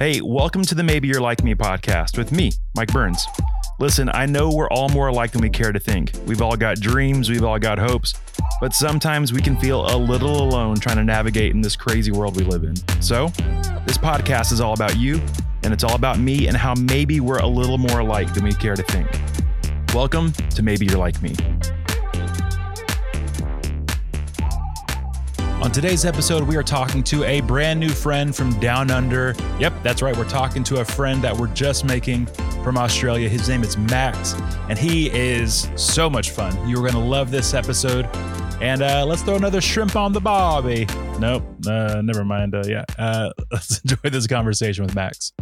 Hey, welcome to the Maybe You're Like Me podcast with me, Mike Burns. Listen, I know we're all more alike than we care to think. We've all got dreams, we've all got hopes, but sometimes we can feel a little alone trying to navigate in this crazy world we live in. So, this podcast is all about you, and it's all about me and how maybe we're a little more alike than we care to think. Welcome to Maybe You're Like Me. On today's episode, we are talking to a brand new friend from down under. Yep, that's right. We're talking to a friend that we're just making from Australia. His name is Max, and he is so much fun. You're going to love this episode. And uh, let's throw another shrimp on the barbie. Nope, uh, never mind. Uh, yeah, uh, let's enjoy this conversation with Max.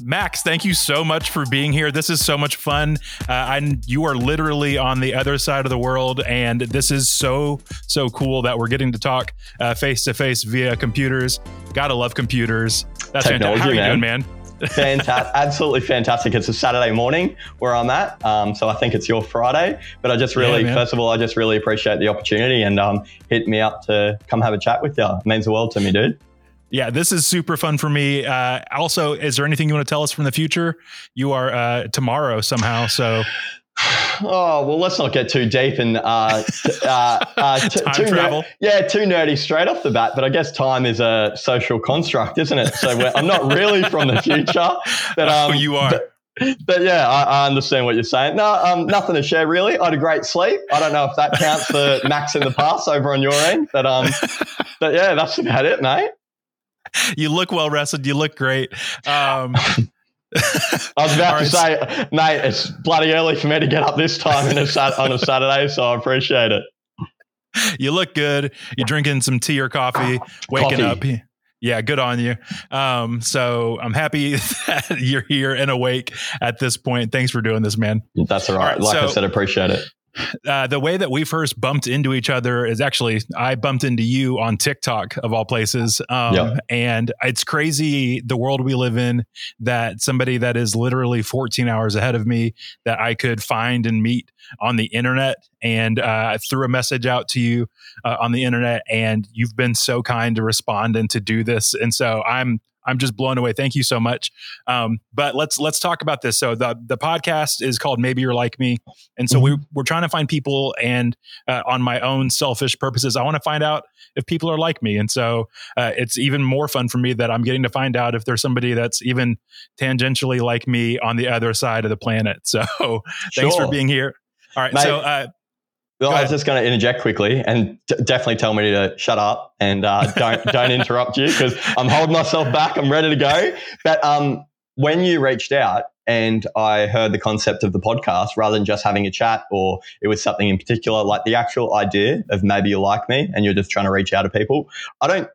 Max, thank you so much for being here. This is so much fun. Uh, I, you are literally on the other side of the world, and this is so so cool that we're getting to talk face to face via computers. Gotta love computers. That's Technology, fantastic. How are you man. doing, man? fantastic, absolutely fantastic. It's a Saturday morning where I'm at, um, so I think it's your Friday. But I just really, yeah, first of all, I just really appreciate the opportunity and um, hit me up to come have a chat with you. It means the world to me, dude. Yeah, this is super fun for me. Uh, also, is there anything you want to tell us from the future? You are uh, tomorrow somehow, so. Oh well, let's not get too deep in uh, uh, uh, t- too travel. Ner- yeah, too nerdy straight off the bat. But I guess time is a social construct, isn't it? So I'm not really from the future. But um, oh, you are. But, but yeah, I, I, understand what you're saying. No, um, nothing to share really. I had a great sleep. I don't know if that counts for Max in the past over on your end, but um, but yeah, that's about it, mate. you look well rested. You look great. Um, I was about to say, mate, it's bloody early for me to get up this time a on a Saturday, so I appreciate it. You look good. You're drinking some tea or coffee, waking coffee. up. Yeah, good on you. Um, so I'm happy that you're here and awake at this point. Thanks for doing this, man. That's all right. Like so, I said, appreciate it. Uh, the way that we first bumped into each other is actually I bumped into you on TikTok of all places. Um. And it's crazy the world we live in that somebody that is literally 14 hours ahead of me that I could find and meet on the internet. And uh, I threw a message out to you uh, on the internet, and you've been so kind to respond and to do this. And so I'm I'm just blown away. Thank you so much. Um, but let's let's talk about this. So the the podcast is called Maybe You're Like Me, and so mm-hmm. we we're trying to find people. And uh, on my own selfish purposes, I want to find out if people are like me. And so uh, it's even more fun for me that I'm getting to find out if there's somebody that's even tangentially like me on the other side of the planet. So thanks for being here. All right. Mate, so uh, well, I was just going to interject quickly and d- definitely tell me to shut up and uh, don't don't interrupt you because I'm holding myself back. I'm ready to go. But um, when you reached out and I heard the concept of the podcast, rather than just having a chat or it was something in particular, like the actual idea of maybe you like me and you're just trying to reach out to people, I don't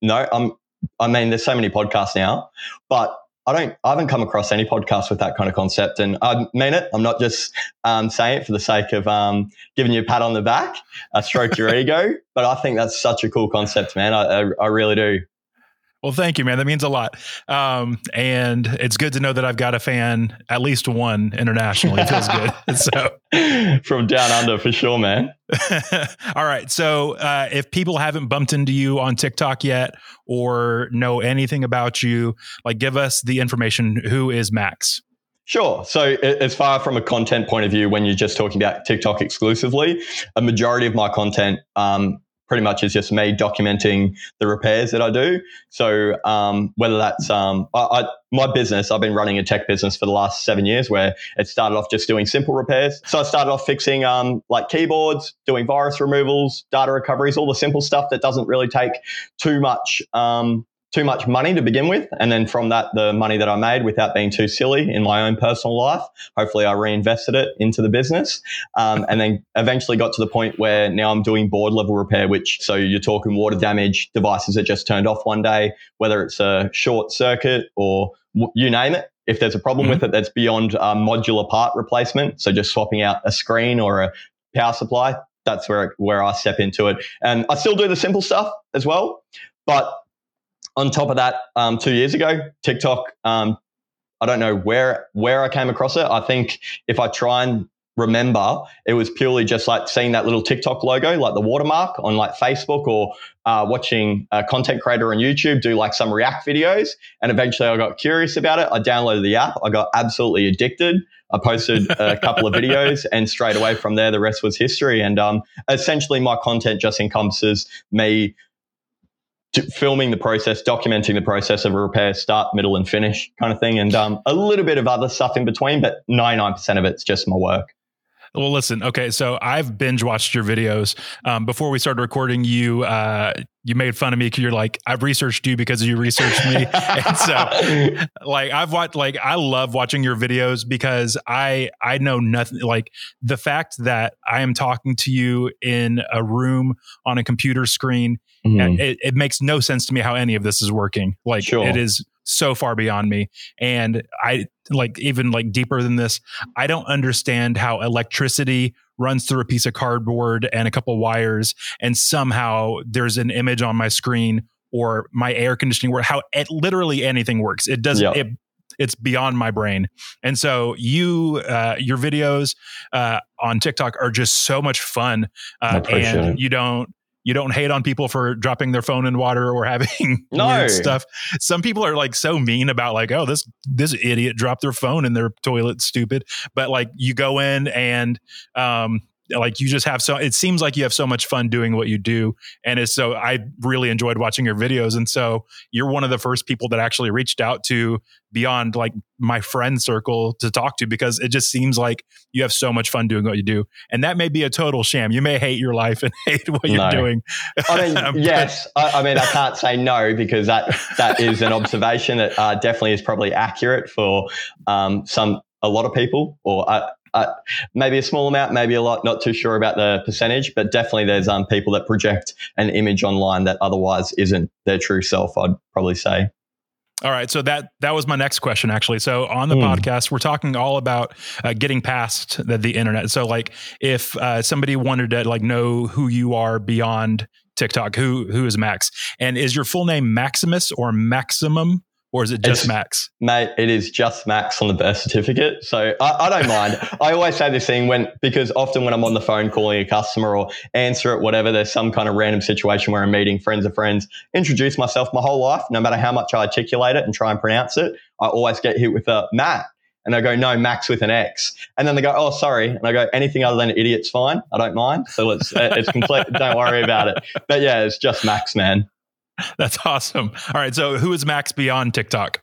know. I'm. I mean, there's so many podcasts now, but I don't, I haven't come across any podcast with that kind of concept. And I mean it. I'm not just um, saying it for the sake of um, giving you a pat on the back, uh, stroke your ego. But I think that's such a cool concept, man. I, I, I really do. Well, thank you, man. That means a lot. Um, and it's good to know that I've got a fan, at least one internationally. It feels good. so from down under for sure, man. All right. So uh, if people haven't bumped into you on TikTok yet or know anything about you, like give us the information. Who is Max? Sure. So, as far from a content point of view, when you're just talking about TikTok exclusively, a majority of my content um, pretty much is just me documenting the repairs that I do. So um, whether that's um, I, I, my business, I've been running a tech business for the last seven years, where it started off just doing simple repairs. So I started off fixing um, like keyboards, doing virus removals, data recoveries, all the simple stuff that doesn't really take too much um, too much money to begin with. And then from that, the money that I made without being too silly in my own personal life, hopefully I reinvested it into the business. Um, and then eventually got to the point where now I'm doing board level repair, which so you're talking water damage, devices that just turned off one day, whether it's a short circuit or you name it. If there's a problem mm-hmm. with it that's beyond modular part replacement, so just swapping out a screen or a power supply, that's where where I step into it. And I still do the simple stuff as well, but on top of that, um, two years ago, TikTok. Um, I don't know where where I came across it. I think if I try and remember, it was purely just like seeing that little TikTok logo, like the watermark on like Facebook or uh, watching a content creator on YouTube do like some React videos. And eventually I got curious about it. I downloaded the app. I got absolutely addicted. I posted a couple of videos and straight away from there, the rest was history. And um, essentially my content just encompasses me filming the process, documenting the process of a repair, start, middle, and finish kind of thing, and um, a little bit of other stuff in between, but 99% of it's just my work. Well, listen. Okay, so I've binge watched your videos. Um, before we started recording, you uh, you made fun of me because you're like, I've researched you because you researched me, and so like I've watched like I love watching your videos because I I know nothing. Like the fact that I am talking to you in a room on a computer screen, mm-hmm. it, it makes no sense to me how any of this is working. Like sure. it is so far beyond me. And I like even like deeper than this, I don't understand how electricity runs through a piece of cardboard and a couple wires and somehow there's an image on my screen or my air conditioning work how it, literally anything works. It doesn't yep. it it's beyond my brain. And so you, uh, your videos uh, on TikTok are just so much fun, uh, and it. you don't you don't hate on people for dropping their phone in water or having no. weird stuff. Some people are like so mean about like, oh, this this idiot dropped their phone in their toilet, stupid. But like you go in and um like you just have so it seems like you have so much fun doing what you do and it's so i really enjoyed watching your videos and so you're one of the first people that actually reached out to beyond like my friend circle to talk to because it just seems like you have so much fun doing what you do. And that may be a total sham. You may hate your life and hate what you're doing. I mean, yes. I, I, mean, I can't say no because that that is an observation that uh, definitely is probably accurate for um, some a lot of people or uh, uh, maybe a small amount, maybe a lot. Not too sure about the percentage, but definitely there's um, people that project an image online that otherwise isn't their true self. I'd probably say. All right, so that that was my next question actually. So on the mm. podcast, we're talking all about uh, getting past the, the, internet. So like, if uh, somebody wanted to like know who you are beyond TikTok, who who is Max, and is your full name Maximus or Maximum? Or is it just it's, Max? Mate, it is just Max on the birth certificate. So I, I don't mind. I always say this thing when because often when I'm on the phone calling a customer or answer it, whatever, there's some kind of random situation where I'm meeting friends of friends, introduce myself my whole life, no matter how much I articulate it and try and pronounce it, I always get hit with a Matt. And I go, no, Max with an X. And then they go, oh, sorry. And I go, anything other than an idiot's fine. I don't mind. So it's, it's complete. don't worry about it. But yeah, it's just Max, man. That's awesome. All right. So who is Max beyond TikTok?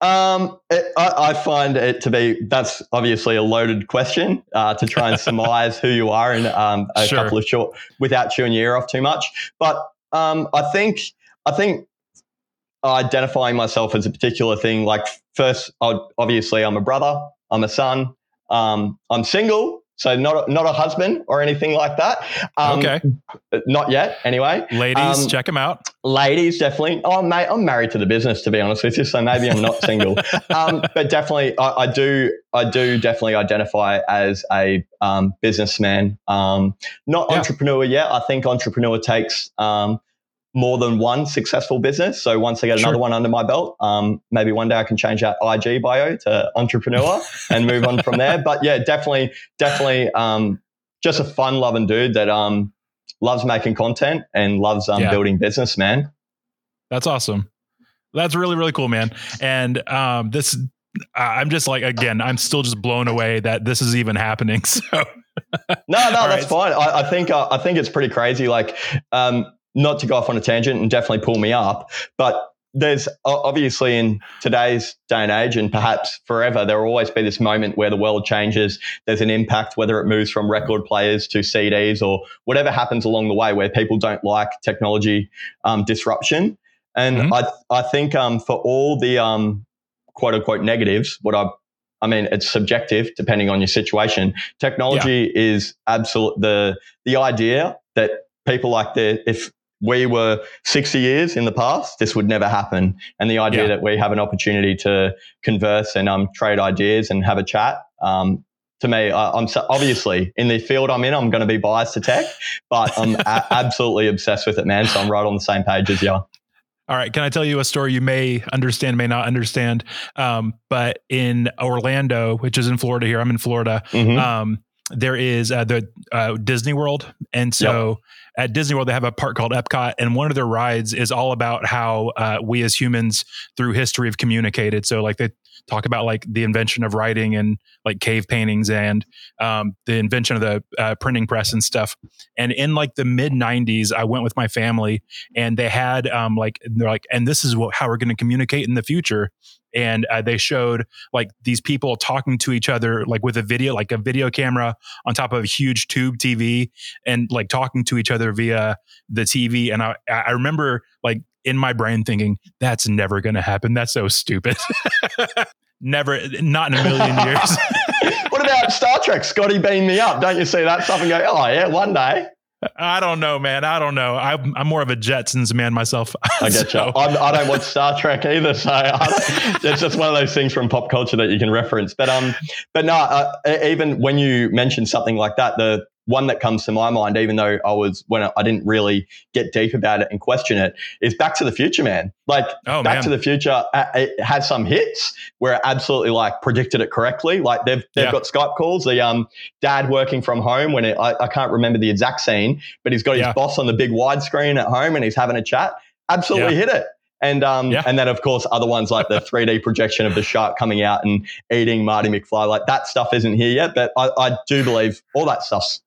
Um, it, I, I, find it to be that's obviously a loaded question uh, to try and surmise who you are in um, a sure. couple of short without chewing your ear off too much. But um, I think I think identifying myself as a particular thing, like first, obviously I'm a brother, I'm a son, um, I'm single, so not a, not a husband or anything like that. Um, okay. Not yet, anyway. Ladies, um, check them out. Ladies, definitely. Oh, mate, I'm married to the business, to be honest with you. So maybe I'm not single. um, but definitely, I, I, do. I do definitely identify as a um, businessman. Um, not yeah. entrepreneur yet. I think entrepreneur takes um, more than one successful business. So once I get sure. another one under my belt, um, maybe one day I can change that IG bio to entrepreneur and move on from there. But yeah, definitely, definitely, um, just a fun loving dude that um, loves making content and loves um, yeah. building business, man. That's awesome. That's really, really cool, man. And um, this, I'm just like, again, I'm still just blown away that this is even happening. So. no, no, that's right. fine. I, I think uh, I think it's pretty crazy. Like, um, not to go off on a tangent and definitely pull me up, but there's obviously in today's day and age, and perhaps forever, there will always be this moment where the world changes. There's an impact, whether it moves from record players to CDs or whatever happens along the way, where people don't like technology um, disruption. And mm-hmm. I, I think um, for all the um, quote unquote negatives, what I I mean, it's subjective depending on your situation. Technology yeah. is absolute the the idea that people like the if we were 60 years in the past, this would never happen. And the idea yeah. that we have an opportunity to converse and um, trade ideas and have a chat, um, to me, I, am so, obviously in the field I'm in, I'm going to be biased to tech, but I'm a- absolutely obsessed with it, man. So I'm right on the same page as you. All right. Can I tell you a story you may understand, may not understand? Um, but in Orlando, which is in Florida here, I'm in Florida. Mm-hmm. Um, there is uh, the uh, Disney World, and so yep. At Disney World they have a park called Epcot, and one of their rides is all about how uh, we as humans through history have communicated. So like they talk about like the invention of writing and like cave paintings and um, the invention of the uh, printing press and stuff. And in like the mid '90s, I went with my family, and they had um, like they're like, and this is what, how we're going to communicate in the future and uh, they showed like these people talking to each other like with a video like a video camera on top of a huge tube tv and like talking to each other via the tv and i i remember like in my brain thinking that's never going to happen. That's so stupid. Never not in a million years. What about star trek? Scotty beam me up. Don't you see that stuff and go oh yeah one day I don't know, man. I don't know. I'm, I'm more of a Jetsons man myself. I get so. you. I'm, I do not watch Star Trek either, so it's just one of those things from pop culture that you can reference. But um, but no, uh, even when you mention something like that, the one that comes to my mind, even though I was when I, didn't really get deep about it and question it, is Back to the Future, man. Like oh, Back man. to the Future, it has some hits where it absolutely like predicted it correctly. Like they've they've yeah. got Skype calls. The um dad working from home when it, I, I can't remember the exact scene, but he's got his yeah. boss on the big widescreen at home and he's having a chat. Absolutely yeah. hit it. And um, yeah. and then of course other ones like the 3D projection of the shark coming out and eating Marty McFly, like that stuff isn't here yet. But I, I do believe all that stuff's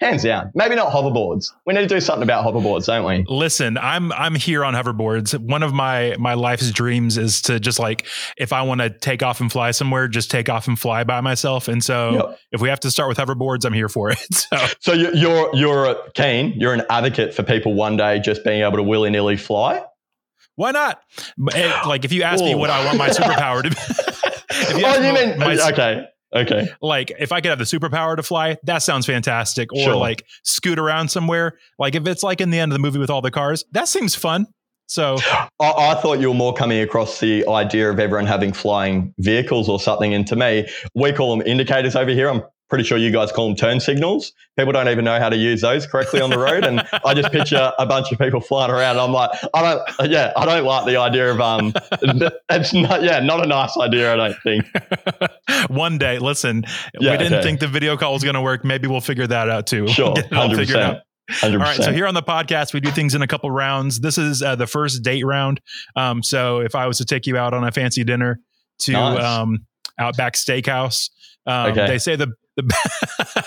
hands down. Maybe not hoverboards. We need to do something about hoverboards, don't we? Listen, I'm I'm here on hoverboards. One of my my life's dreams is to just like if I want to take off and fly somewhere, just take off and fly by myself. And so yep. if we have to start with hoverboards, I'm here for it. So, so you're you're keen. You're an advocate for people one day just being able to willy nilly fly. Why not? Eh, like if you ask Ooh. me what I want my superpower to be. oh, you mean my, okay? Okay. Like if I could have the superpower to fly, that sounds fantastic. Or sure. like scoot around somewhere. Like if it's like in the end of the movie with all the cars, that seems fun. So I, I, thought you were more coming across the idea of everyone having flying vehicles or something. And to me, we call them indicators over here. I'm pretty sure you guys call them turn signals. People don't even know how to use those correctly on the road. And I just picture a bunch of people flying around. I'm like, I don't, yeah, I don't like the idea of, um, it's not, yeah, not a nice idea, I don't think. One day, listen, yeah, we didn't okay. think the video call was going to work. Maybe we'll figure that out too. Sure. We'll 100%. 100%. All right. So here on the podcast, we do things in a couple rounds. This is uh, the first date round. Um, so if I was to take you out on a fancy dinner to nice. um, Outback Steakhouse, um, okay. they say the the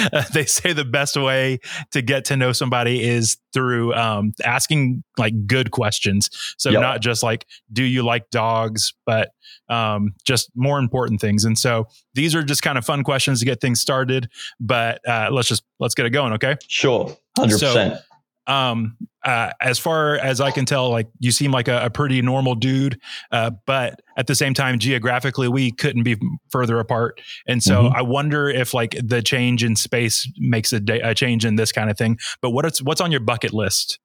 they say the best way to get to know somebody is through um, asking like good questions. So yep. not just like, do you like dogs, but um, just more important things. And so these are just kind of fun questions to get things started. But uh, let's just let's get it going. Okay. Sure. Hundred percent um uh, as far as i can tell like you seem like a, a pretty normal dude uh, but at the same time geographically we couldn't be further apart. And so mm-hmm. i wonder if like the change in space makes a, a, change in this kind of thing. But what is what's on your bucket list?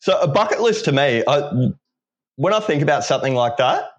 So a bucket list to me I, when i think about something like that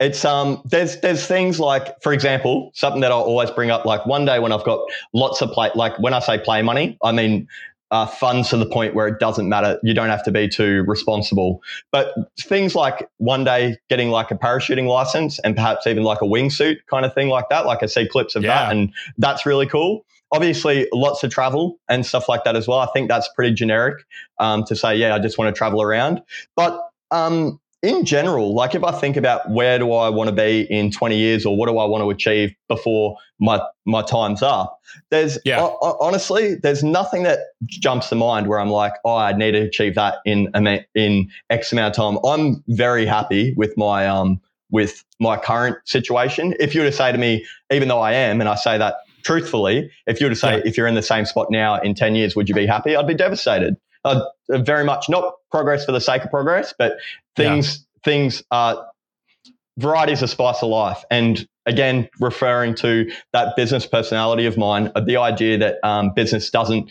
it's um there's there's things like for example something that I'll always bring up like one day when I've got lots of play like when I say play money I mean uh, fun to the point where it doesn't matter. You don't have to be too responsible. But things like one day getting like a parachuting license and perhaps even like a wingsuit kind of thing like that. Like I see clips of yeah. that, and that's really cool. Obviously, lots of travel and stuff like that as well. I think that's pretty generic um, to say, yeah, I just want to travel around. But um, in general, like if I think about where do I want to be in 20 years or what do I want to achieve before my my time's up, there's yeah. o- honestly there's nothing that jumps to mind where I'm like, oh, I need to achieve that in in X amount of time. I'm very happy with my um with my current situation. If you were to say to me, even though I am, and I say that truthfully, if you were to say yeah. if you're in the same spot now in 10 years, would you be happy? I'd be devastated. Uh, very much not progress for the sake of progress, but things yeah. things are variety is a spice of life. And again, referring to that business personality of mine, uh, the idea that um, business doesn't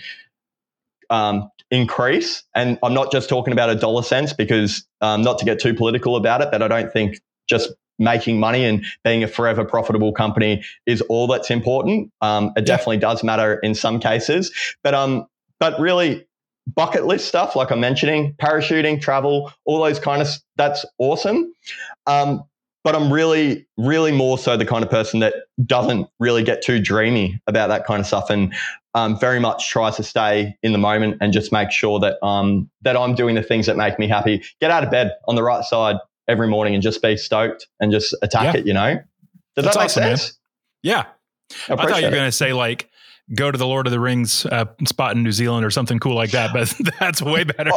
um, increase, and I'm not just talking about a dollar sense because um, not to get too political about it, but I don't think just making money and being a forever profitable company is all that's important. Um, it definitely does matter in some cases, but um, but really bucket list stuff, like I'm mentioning, parachuting, travel, all those kind of that's awesome. Um, but I'm really, really more so the kind of person that doesn't really get too dreamy about that kind of stuff, and um, very much tries to stay in the moment and just make sure that um, that I'm doing the things that make me happy. Get out of bed on the right side every morning and just be stoked and just attack yeah. it. You know, does That's that make awesome, sense? Man. Yeah, I, I thought you were going to say like go to the Lord of the Rings uh, spot in New Zealand or something cool like that, but that's way better.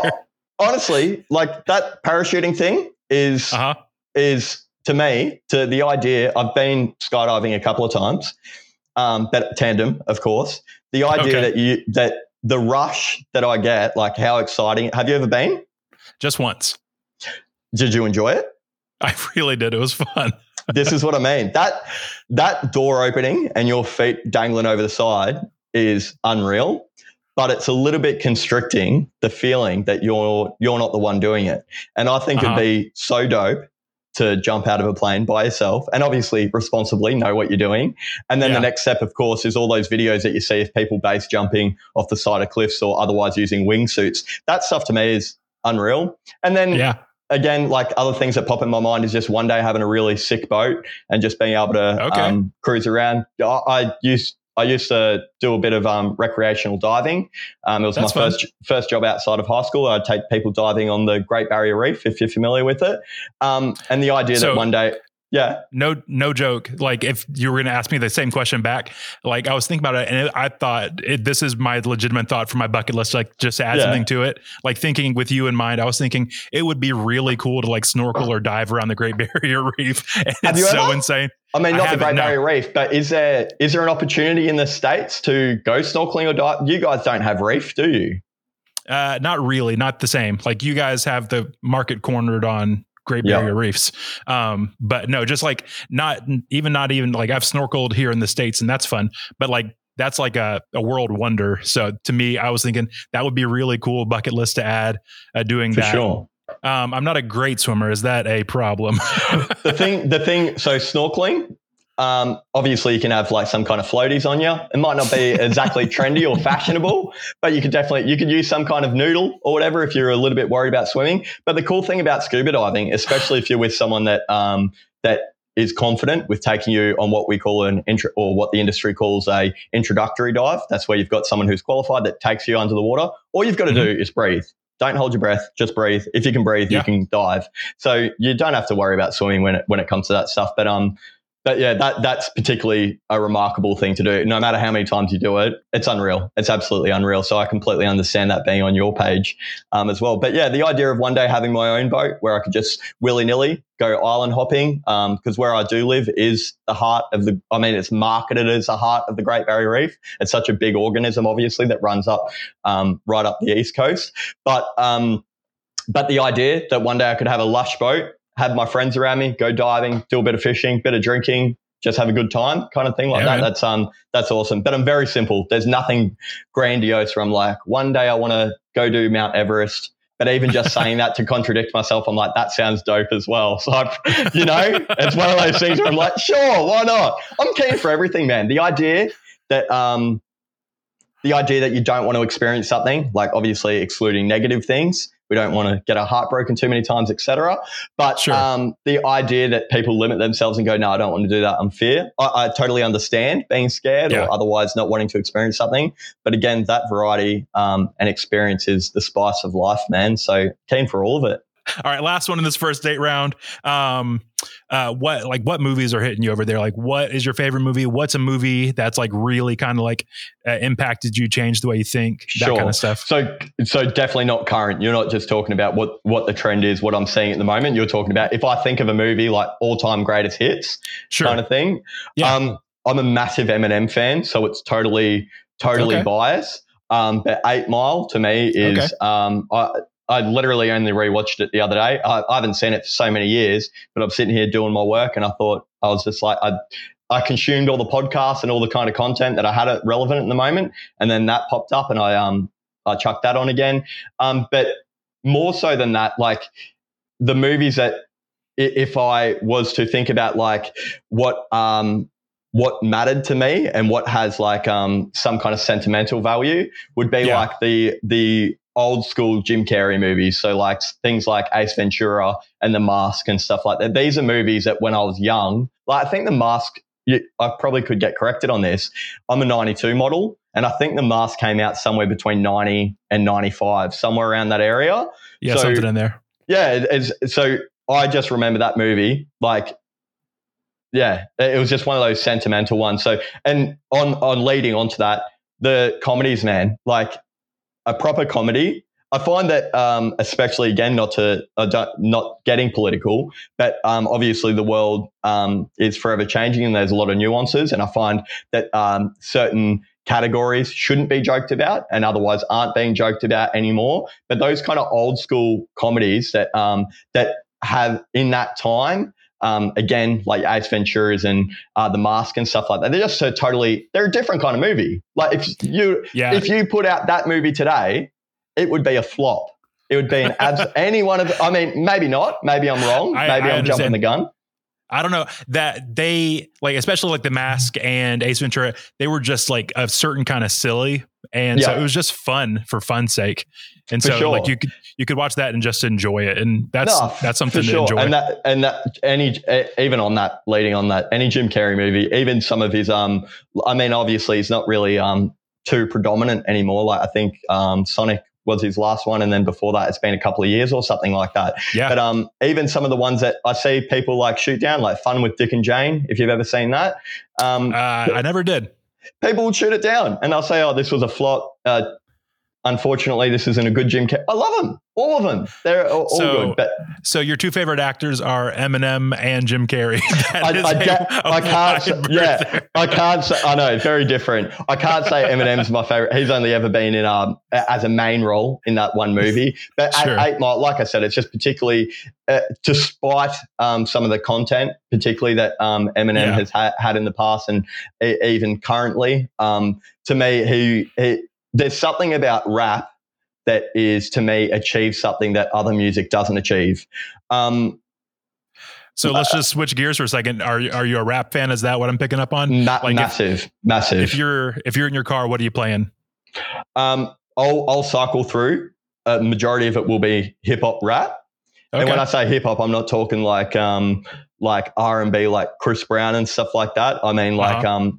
honestly, like that parachuting thing is uh-huh. is to me, to the idea, I've been skydiving a couple of times, um, but tandem, of course. The idea okay. that you that the rush that I get, like how exciting. Have you ever been? Just once. Did you enjoy it? I really did. It was fun. This is what I mean. That that door opening and your feet dangling over the side is unreal, but it's a little bit constricting the feeling that you're you're not the one doing it. And I think uh-huh. it'd be so dope to jump out of a plane by yourself and obviously responsibly know what you're doing. And then yeah. the next step, of course, is all those videos that you see of people base jumping off the side of cliffs or otherwise using wingsuits. That stuff to me is unreal. And then yeah. Again, like other things that pop in my mind is just one day having a really sick boat and just being able to okay. um, cruise around. I, I used I used to do a bit of um, recreational diving. Um, it was That's my fun. first first job outside of high school. I'd take people diving on the Great Barrier Reef, if you're familiar with it. Um, and the idea so, that one day yeah. No, no joke. Like if you were going to ask me the same question back, like I was thinking about it and it, I thought it, this is my legitimate thought for my bucket list. Like just add yeah. something to it. Like thinking with you in mind, I was thinking it would be really cool to like snorkel or dive around the Great Barrier Reef. And Have it's so ever? insane. I mean, not I the Great Barrier no. Reef, but is there is there an opportunity in the states to go snorkeling or dive? You guys don't have reef, do you? Uh, not really, not the same. Like you guys have the market cornered on Great Barrier yep. Reefs. Um, but no, just like not even not even like I've snorkeled here in the states and that's fun, but like that's like a, a world wonder. So to me, I was thinking that would be really cool bucket list to add. Uh, doing For that. Sure. Um, I'm not a great swimmer. Is that a problem? the thing, the thing. So snorkeling, um, obviously, you can have like some kind of floaties on you. It might not be exactly trendy or fashionable, but you could definitely you could use some kind of noodle or whatever if you're a little bit worried about swimming. But the cool thing about scuba diving, especially if you're with someone that um, that is confident with taking you on what we call an intro or what the industry calls a introductory dive. That's where you've got someone who's qualified that takes you under the water. All you've got to mm-hmm. do is breathe. Don't hold your breath, just breathe. If you can breathe, yeah. you can dive. So you don't have to worry about swimming when it when it comes to that stuff. But um, but yeah, that that's particularly a remarkable thing to do. No matter how many times you do it, it's unreal. It's absolutely unreal. So I completely understand that being on your page um, as well. But yeah, the idea of one day having my own boat where I could just willy nilly go island hopping, because um, where I do live is the heart of the. I mean, it's marketed as the heart of the Great Barrier Reef. It's such a big organism, obviously, that runs up um, right up the east coast. But um, but the idea that one day I could have a lush boat have my friends around me, go diving, do a bit of fishing, bit of drinking, just have a good time kind of thing like yeah, that. Man. That's um that's awesome. But I'm very simple. There's nothing grandiose where I'm like, one day I want to go do Mount Everest. But even just saying that to contradict myself, I'm like, that sounds dope as well. So, I, you know, it's one of those things where I'm like, sure, why not? I'm keen for everything, man. The idea that um, the idea that you don't want to experience something, like obviously excluding negative things, we don't want to get our heart broken too many times, etc. But sure. um, the idea that people limit themselves and go, "No, I don't want to do that," I'm fear. I, I totally understand being scared yeah. or otherwise not wanting to experience something. But again, that variety um, and experience is the spice of life, man. So keen for all of it. All right, last one in this first date round. Um, uh, what like what movies are hitting you over there? Like, what is your favorite movie? What's a movie that's like really kind of like uh, impacted you, changed the way you think, that sure. kind of stuff? So, so definitely not current. You're not just talking about what what the trend is, what I'm seeing at the moment. You're talking about if I think of a movie like all time greatest hits, sure. kind of thing. Yeah. Um, I'm a massive Eminem fan, so it's totally totally okay. biased. Um, but Eight Mile to me is okay. um, I, I literally only rewatched it the other day. I, I, haven't seen it for so many years, but I'm sitting here doing my work, and I thought I was just like I. I consumed all the podcasts and all the kind of content that I had relevant at the moment, and then that popped up, and I um I chucked that on again. Um, but more so than that, like the movies that if I was to think about like what um what mattered to me and what has like um some kind of sentimental value would be yeah. like the the old school Jim Carrey movies. So like things like Ace Ventura and The Mask and stuff like that. These are movies that when I was young, like I think The Mask, you, I probably could get corrected on this. I'm a 92 model. And I think The Mask came out somewhere between 90 and 95, somewhere around that area. Yeah, so, something in there. Yeah. so I just remember that movie. Like, yeah, it was just one of those sentimental ones. So, and on, on leading onto that, the comedies, man, like a proper comedy. I find that, um, especially again, not to uh, not getting political, but um, obviously the world um, is forever changing, and there's a lot of nuances. And I find that um, certain categories shouldn't be joked about, and otherwise aren't being joked about anymore. But those kind of old school comedies that um, that have in that time um, again, like Ace Ventura's and uh, The Mask and stuff like that. They're just so totally, they're a different kind of movie. Like if you, yeah. if you put out that movie today, it would be a flop. It would be an abs. any one of, the, I mean, maybe not. Maybe I'm wrong. Maybe I, am jumping the gun. I don't know that they like, especially like the mask and Ace Ventura, they were just like a certain kind of silly. And yeah. so it was just fun for fun's sake. And for so sure. like you could, you could watch that and just enjoy it. And that's, no, that's something to sure. enjoy. And that, and that any, even on that, leading on that, any Jim Carrey movie, even some of his, um, I mean, obviously he's not really, um, too predominant anymore. Like I think, um, Sonic was his last one, and then before that, it's been a couple of years or something like that. Yeah. But um, even some of the ones that I see people like shoot down, like Fun with Dick and Jane, if you've ever seen that. Um, uh, I never did. People would shoot it down, and they'll say, "Oh, this was a flop." Uh, unfortunately, this isn't a good Jim Carrey. I love them, all of them. They're all, so, good. But so your two favorite actors are Eminem and Jim Carrey. I, I, can't. yeah, I can't say. I know very different. I can't say Eminem's my favorite. He's only ever been in um as a main role in that one movie. But sure. Eight Mile, like I said, it's just particularly uh, despite um, some of the content, particularly that um, Eminem yeah. has ha- had in the past and even currently. Um, to me, he, he there's something about rap that is to me achieves something that other music doesn't achieve. Um, so let's just switch gears for a second. Are you, are you a rap fan? Is that what I'm picking up on? Ma- like massive, if, massive. If you're if you're in your car, what are you playing? Um, I'll I'll cycle through. A majority of it will be hip hop rap. Okay. And when I say hip hop, I'm not talking like um like R and B, like Chris Brown and stuff like that. I mean like uh-huh. um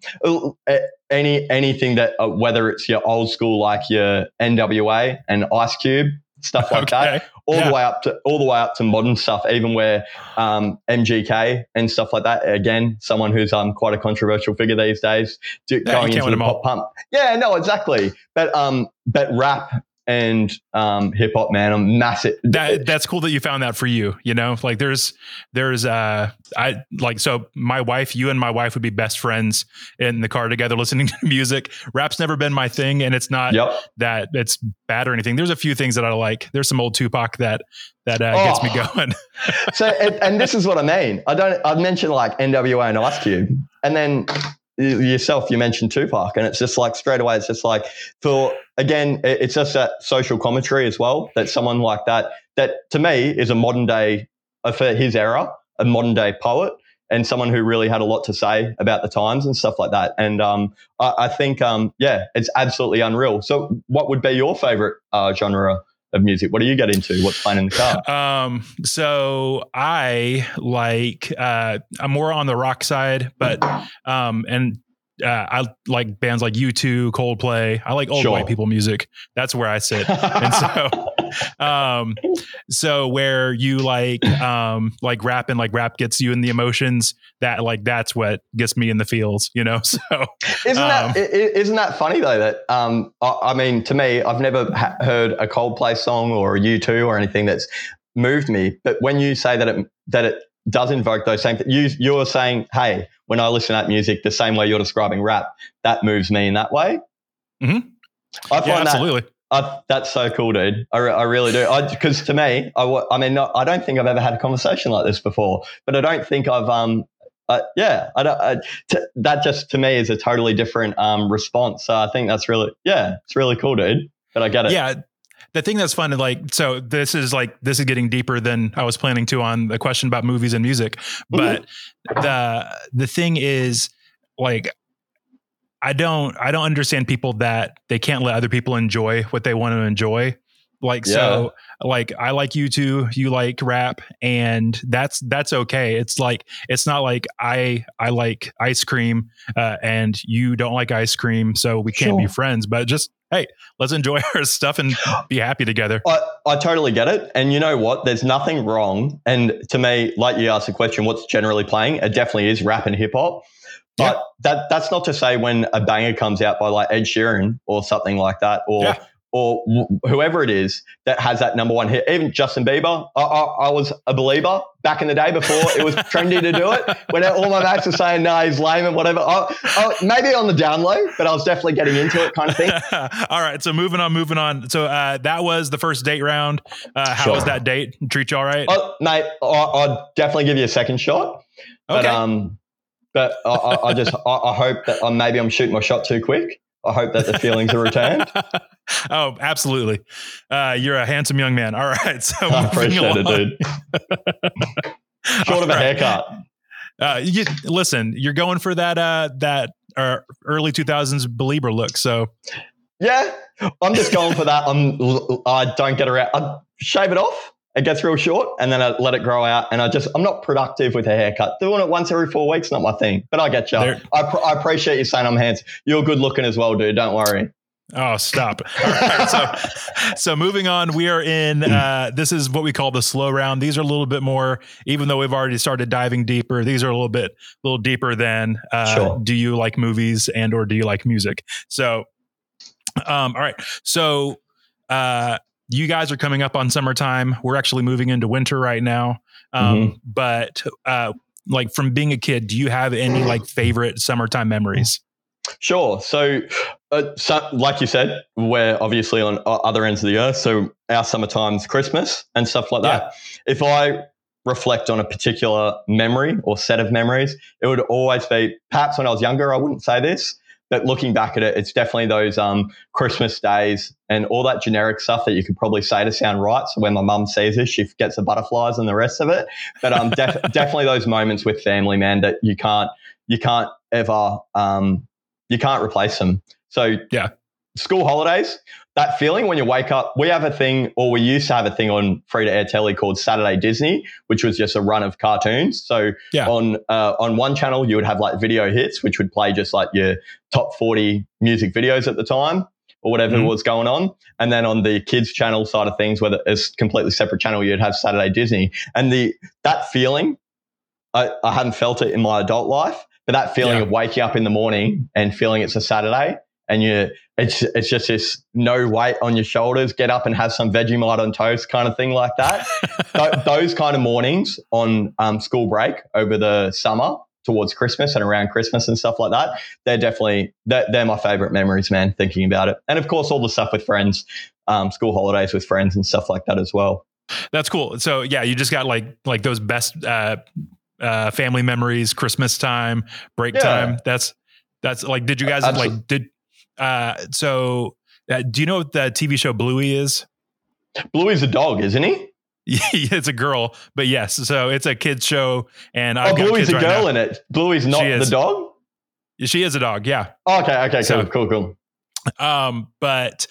any anything that uh, whether it's your old school like your NWA and Ice Cube stuff like okay. that, all yeah. the way up to all the way up to modern stuff, even where um, MGK and stuff like that. Again, someone who's um, quite a controversial figure these days, do, yeah, going into the pop punk. Yeah, no, exactly. But um, but rap and um, hip hop, man. I'm massive. That that's cool that you found that for you. You know, like there's there's uh I like so my wife, you and my wife would be best friends in the car together listening to music. Rap's never been my thing, and it's not yep. that it's bad or anything. There's a few things that I like. There's some old Tupac that that uh, oh. gets me oh. going. so and, and this is what I mean. I don't. I've mentioned like NWA and Ice Cube, and then yourself, you mentioned Tupac, and it's just like straight away, it's just like for again, it's just that social commentary as well that someone like that, that to me is a modern day uh, for his era, a modern day poet and someone who really had a lot to say about the times and stuff like that. And um, I, I, think, um, yeah, it's absolutely unreal. So, what would be your favorite uh, genre? Of music, what do you get into? What's playing in the car? Um, so I like uh, I'm more on the rock side, but um, and uh, I like bands like U2, Coldplay. I like old sure. white people music. That's where I sit. and so, um, so where you like, um, like rap and like rap gets you in the emotions. That like that's what gets me in the feels. You know. So isn't um, that isn't that funny though? That um, I, I mean, to me, I've never ha- heard a Coldplay song or a U2 or anything that's moved me. But when you say that it that it does invoke those same you you're saying hey when i listen to that music the same way you're describing rap that moves me in that way mm-hmm. i find yeah, absolutely that, I, that's so cool dude i, I really do because to me I, I mean not, i don't think i've ever had a conversation like this before but i don't think i've um uh, yeah, I don't, I, t- that just to me is a totally different um, response. So I think that's really, yeah, it's really cool, dude. But I get it. Yeah, the thing that's fun, like, so this is like this is getting deeper than I was planning to on the question about movies and music. Mm-hmm. But mm-hmm. the the thing is, like, I don't I don't understand people that they can't let other people enjoy what they want to enjoy. Like yeah. so like I like U2, you like rap and that's that's okay. It's like it's not like I I like ice cream uh, and you don't like ice cream so we can't sure. be friends, but just hey, let's enjoy our stuff and be happy together. I, I totally get it. And you know what? There's nothing wrong. And to me, like you asked the question, what's generally playing? It definitely is rap and hip hop. But that that's not to say when a banger comes out by like Ed Sheeran or something like that, or yeah or whoever it is that has that number one hit. Even Justin Bieber, I, I, I, was a believer back in the day before it was trendy to do it. When all my mates were saying, no, he's lame and whatever. I, maybe on the down low, but I was definitely getting into it kind of thing. all right. So moving on, moving on. So uh, that was the first date round. Uh, how sure. was that date? Treat you all right? Oh, mate, I, I'll definitely give you a second shot. Okay. But, um, but I, I just, I, hope that um, maybe I'm shooting my shot too quick. I hope that the feelings are returned. oh, absolutely. Uh, you're a handsome young man. All right. So I appreciate it, dude. Short of a haircut. Uh, you, listen, you're going for that uh, that uh, early 2000s believer look. So yeah, I'm just going for that. I'm I don't get around. I shave it off it gets real short and then I let it grow out. And I just, I'm not productive with a haircut. Doing it once every four weeks, not my thing, but I get you. I, pr- I appreciate you saying I'm handsome. You're good looking as well, dude. Don't worry. Oh, stop. All right. so, so moving on, we are in, uh, this is what we call the slow round. These are a little bit more, even though we've already started diving deeper, these are a little bit, a little deeper than, uh, sure. do you like movies and, or do you like music? So, um, all right. So, uh, you guys are coming up on summertime. We're actually moving into winter right now. Um, mm-hmm. But uh, like from being a kid, do you have any like favorite summertime memories? Sure. So, uh, so, like you said, we're obviously on other ends of the earth. So our summertime's Christmas and stuff like that. Yeah. If I reflect on a particular memory or set of memories, it would always be perhaps when I was younger, I wouldn't say this, but looking back at it, it's definitely those um, Christmas days and all that generic stuff that you could probably say to sound right. So when my mum sees this, she gets the butterflies and the rest of it. But um, def- definitely those moments with family, man, that you can't you can't ever um, you can't replace them. So yeah, school holidays that feeling when you wake up, we have a thing, or we used to have a thing on free to air telly called Saturday Disney, which was just a run of cartoons. So yeah. on uh, on one channel, you would have like video hits, which would play just like your top forty music videos at the time, or whatever mm-hmm. was going on. And then on the kids channel side of things, whether it's completely separate channel, you'd have Saturday Disney, and the that feeling, I, I haven't felt it in my adult life, but that feeling yeah. of waking up in the morning and feeling it's a Saturday and you it's it's just this no weight on your shoulders get up and have some vegemite on toast kind of thing like that Th- those kind of mornings on um, school break over the summer towards christmas and around christmas and stuff like that they're definitely they're, they're my favorite memories man thinking about it and of course all the stuff with friends um, school holidays with friends and stuff like that as well that's cool so yeah you just got like like those best uh, uh, family memories christmas time break yeah. time that's that's like did you guys Absolutely. like did uh, so, uh, do you know what the TV show Bluey is? Bluey's a dog, isn't he? it's a girl, but yes. So it's a kids show, and I've oh, Bluey's a right girl now. in it. Bluey's not the dog. She is a dog. Yeah. Oh, okay. Okay. Cool. So, cool. Cool. Um, but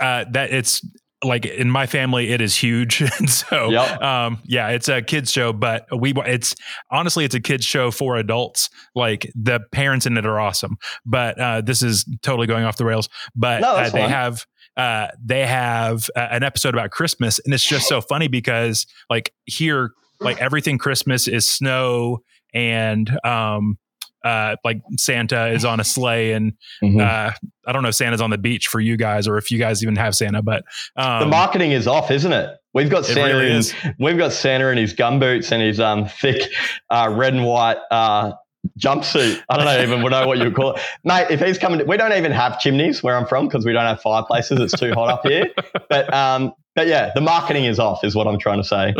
uh, that it's like in my family it is huge. And so yep. um yeah it's a kids show but we it's honestly it's a kids show for adults. Like the parents in it are awesome but uh this is totally going off the rails. But no, uh, they have uh they have uh, an episode about christmas and it's just so funny because like here like everything christmas is snow and um uh, like Santa is on a sleigh, and mm-hmm. uh, I don't know if Santa's on the beach for you guys, or if you guys even have Santa. But um, the marketing is off, isn't it? We've got Santa really in we've got Santa in his gumboots and his um, thick uh, red and white uh, jumpsuit. I don't know even know what you would call it, mate. If he's coming, to, we don't even have chimneys where I'm from because we don't have fireplaces. It's too hot up here. But um, but yeah, the marketing is off, is what I'm trying to say.